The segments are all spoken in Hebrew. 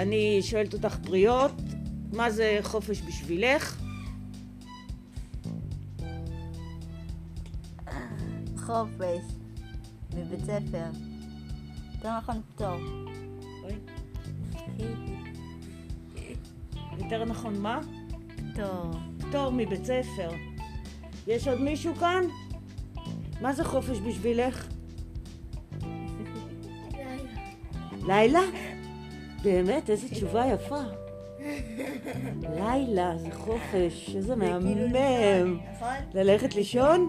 אני שואלת אותך פריות, מה זה חופש בשבילך? חופש מבית ספר. יותר נכון פטור. יותר נכון מה? פטור. פטור מבית ספר. יש עוד מישהו כאן? מה זה חופש בשבילך? לילה? באמת, איזו תשובה יפה. לילה זה חופש, איזה מהמם. נכון? ללכת לישון?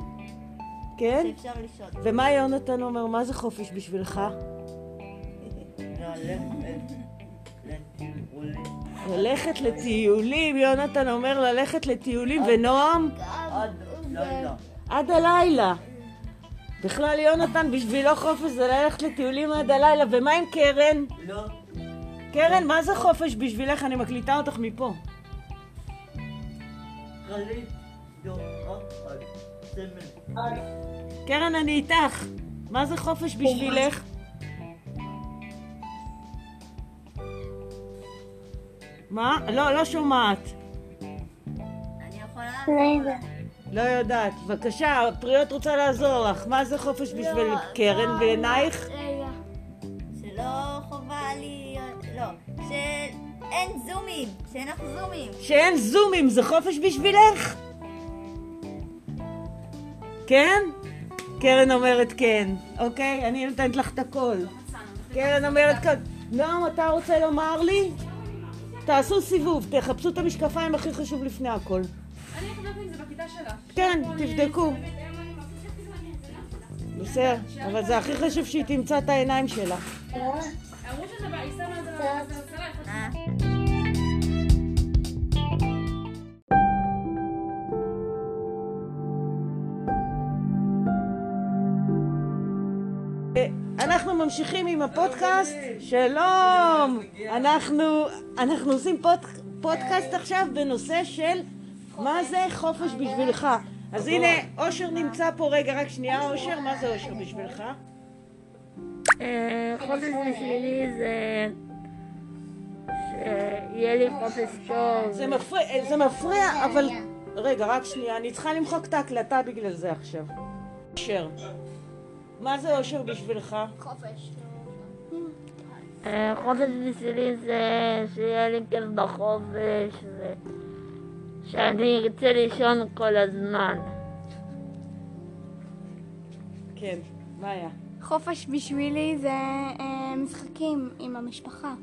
כן? שאפשר לישון. ומה יונתן אומר, מה זה חופש בשבילך? ללכת לטיולים, יונתן אומר ללכת לטיולים, ונועם? עד הלילה. בכלל יונתן בשבילו חופש זה ללכת לטיולים עד הלילה, ומה עם קרן? לא, קרן, מה זה חופש בשבילך? אני מקליטה אותך מפה. קרן, אני איתך. מה זה חופש בשבילך? מה? לא, לא שומעת. אני יכולה... לא יודעת. בבקשה, פריות רוצה לעזור לך. מה זה חופש בשביל קרן בעינייך? לילה. שלא זומים. שאין לך זומים. שאין זומים, זה חופש בשבילך? כן? קרן אומרת כן. אוקיי, אני נותנת לך את הכל. קרן אומרת כן. נועם, אתה רוצה לומר לי? תעשו סיבוב, תחפשו את המשקפיים הכי חשוב לפני הכל. אני חושבת אם זה בכיתה שלך. כן, תבדקו. בסדר, אבל זה הכי חשוב שהיא תמצא את העיניים שלה. אמרו שזה, ב- היא שמה את זה אנחנו ממשיכים עם הפודקאסט. שלום! אנחנו, אנחנו עושים פוד, פודקאסט עכשיו בנושא של מה זה חופש בשבילך. אז הנה, אושר נמצא פה, רגע, רק שנייה, אושר, מה זה אושר בשבילך? אה, חופש בשבילי זה שיהיה לי חופש טוב. זה מפריע, זה מפריע, אבל... רגע, רק שנייה, אני צריכה למחוק את ההקלטה בגלל זה עכשיו. אושר. מה זה אושר בשבילך? אה, חופש בשבילי זה שיהיה לי כיף בחופש ושאני ארצה לישון כל הזמן. כן, מה היה? חופש בשבילי זה אה, משחקים עם המשפחה.